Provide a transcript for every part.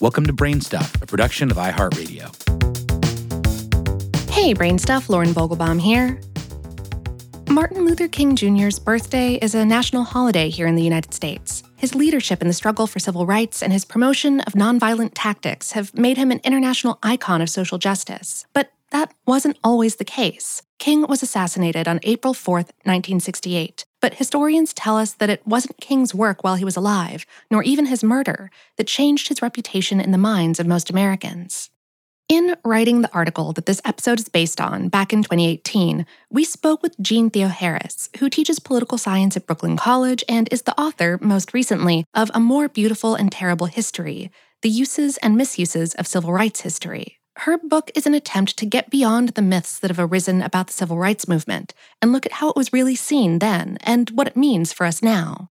Welcome to Brainstuff, a production of iHeartRadio. Hey, Brainstuff, Lauren Vogelbaum here. Martin Luther King Jr.'s birthday is a national holiday here in the United States. His leadership in the struggle for civil rights and his promotion of nonviolent tactics have made him an international icon of social justice. But that wasn't always the case. King was assassinated on April 4, 1968. But historians tell us that it wasn't King's work while he was alive, nor even his murder, that changed his reputation in the minds of most Americans. In writing the article that this episode is based on back in 2018, we spoke with Jeanne Theoharis, who teaches political science at Brooklyn College and is the author, most recently, of A More Beautiful and Terrible History The Uses and Misuses of Civil Rights History. Her book is an attempt to get beyond the myths that have arisen about the civil rights movement and look at how it was really seen then and what it means for us now.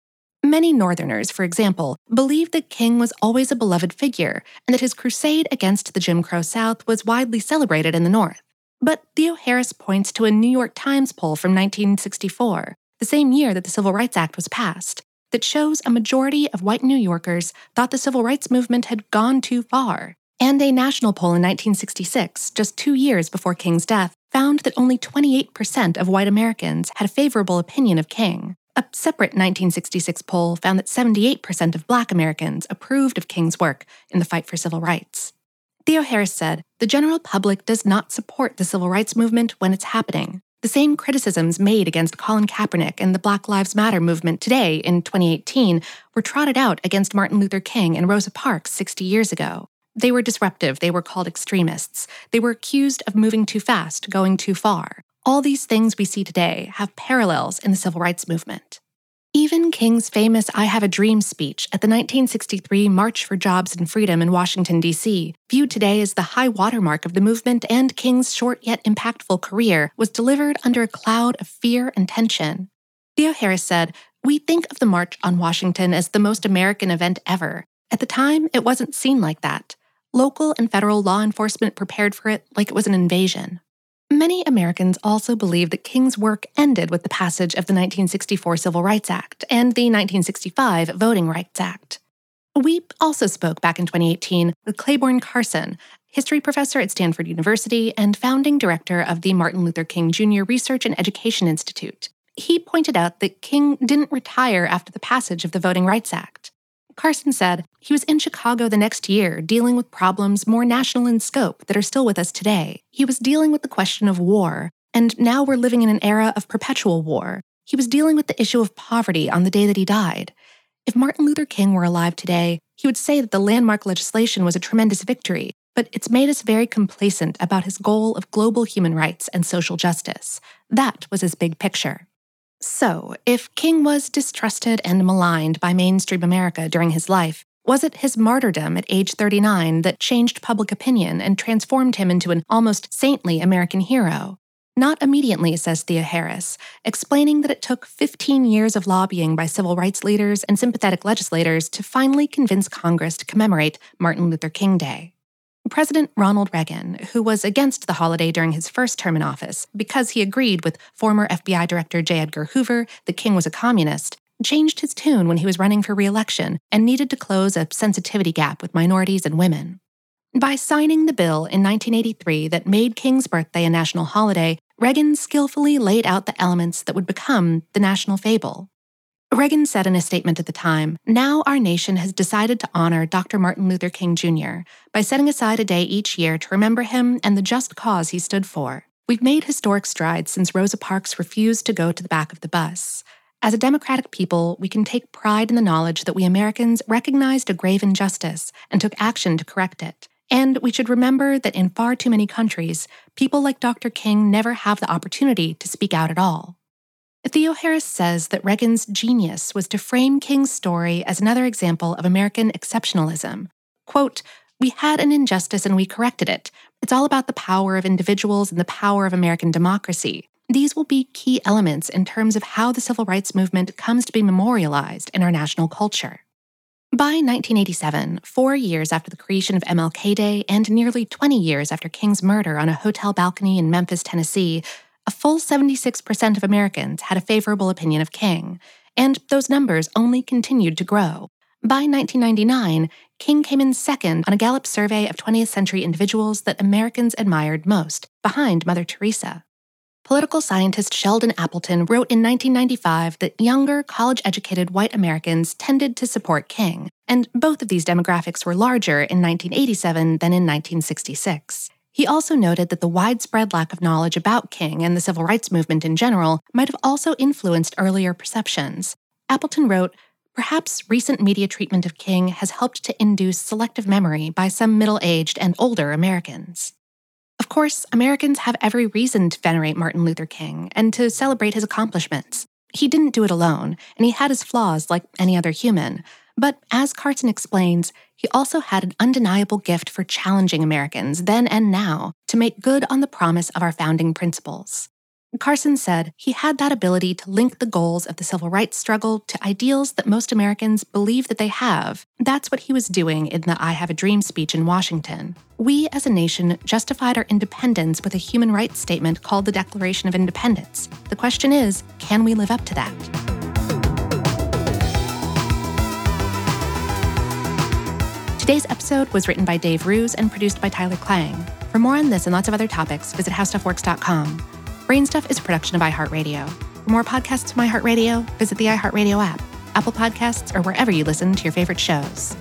Many Northerners, for example, believed that King was always a beloved figure and that his crusade against the Jim Crow South was widely celebrated in the North. But Theoharis points to a New York Times poll from 1964, the same year that the Civil Rights Act was passed, that shows a majority of white New Yorkers thought the civil rights movement had gone too far. And a national poll in 1966, just two years before King's death, found that only 28% of white Americans had a favorable opinion of King, a separate 1966 poll found that 78% of Black Americans approved of King's work in the fight for civil rights. Theoharis said, The general public does not support the civil rights movement when it's happening. The same criticisms made against Colin Kaepernick and the Black Lives Matter movement today in 2018 were trotted out against Martin Luther King and Rosa Parks 60 years ago. They were disruptive, they were called extremists. They were accused of moving too fast, going too far. All these things we see today have parallels in the civil rights movement. Even King's famous I Have a Dream speech at the 1963 March for Jobs and Freedom in Washington, D.C., viewed today as the high watermark of the movement and King's short yet impactful career, was delivered under a cloud of fear and tension. Theoharis said, We think of the March on Washington as the most American event ever. At the time, it wasn't seen like that. Local and federal law enforcement prepared for it like it was an invasion. Many Americans also believe that King's work ended with the passage of the 1964 Civil Rights Act and the 1965 Voting Rights Act. We also spoke back in 2018 with Clayborne Carson, history professor at Stanford University and founding director of the Martin Luther King Jr. Research and Education Institute. He pointed out that King didn't retire after the passage of the Voting Rights Act. Carson said he was in Chicago the next year dealing with problems more national in scope that are still with us today. He was dealing with the question of war, and now we're living in an era of perpetual war. He was dealing with the issue of poverty on the day that he died. If Martin Luther King were alive today, he would say that the landmark legislation was a tremendous victory, but it's made us very complacent about his goal of global human rights and social justice. That was his big picture. So, if King was distrusted and maligned by mainstream America during his life, was it his martyrdom at age 39 that changed public opinion and transformed him into an almost saintly American hero? Not immediately, says Theoharis, explaining that it took 15 years of lobbying by civil rights leaders and sympathetic legislators to finally convince Congress to commemorate Martin Luther King Day. President Ronald Reagan, who was against the holiday during his first term in office because he agreed with former FBI Director J. Edgar Hoover that King was a communist, changed his tune when he was running for re election and needed to close a sensitivity gap with minorities and women. By signing the bill in 1983 that made King's birthday a national holiday, Reagan skillfully laid out the elements that would become the national fable. Reagan said in a statement at the time Now our nation has decided to honor Dr. Martin Luther King Jr. by setting aside a day each year to remember him and the just cause he stood for. We've made historic strides since Rosa Parks refused to go to the back of the bus. As a democratic people, we can take pride in the knowledge that we Americans recognized a grave injustice and took action to correct it. And we should remember that in far too many countries, people like Dr. King never have the opportunity to speak out at all. Theoharis says that Reagan's genius was to frame King's story as another example of American exceptionalism. Quote, We had an injustice and we corrected it. It's all about the power of individuals and the power of American democracy. These will be key elements in terms of how the civil rights movement comes to be memorialized in our national culture. By 1987, four years after the creation of MLK Day and nearly 20 years after King's murder on a hotel balcony in Memphis, Tennessee, a full 76% of Americans had a favorable opinion of King, and those numbers only continued to grow. By 1999, King came in second on a Gallup survey of 20th century individuals that Americans admired most, behind Mother Teresa. Political scientist Sheldon Appleton wrote in 1995 that younger, college educated white Americans tended to support King, and both of these demographics were larger in 1987 than in 1966. He also noted that the widespread lack of knowledge about King and the civil rights movement in general might have also influenced earlier perceptions. Appleton wrote, Perhaps recent media treatment of King has helped to induce selective memory by some middle aged and older Americans. Of course, Americans have every reason to venerate Martin Luther King and to celebrate his accomplishments. He didn't do it alone, and he had his flaws like any other human. But as Carson explains, he also had an undeniable gift for challenging Americans then and now to make good on the promise of our founding principles. Carson said he had that ability to link the goals of the civil rights struggle to ideals that most Americans believe that they have. That's what he was doing in the I Have a Dream speech in Washington. We as a nation justified our independence with a human rights statement called the Declaration of Independence. The question is can we live up to that? Today's episode was written by Dave Roos and produced by Tyler Klang. For more on this and lots of other topics, visit howstuffworks.com. Brainstuff is a production of iHeartRadio. For more podcasts from iHeartRadio, visit the iHeartRadio app, Apple Podcasts, or wherever you listen to your favorite shows.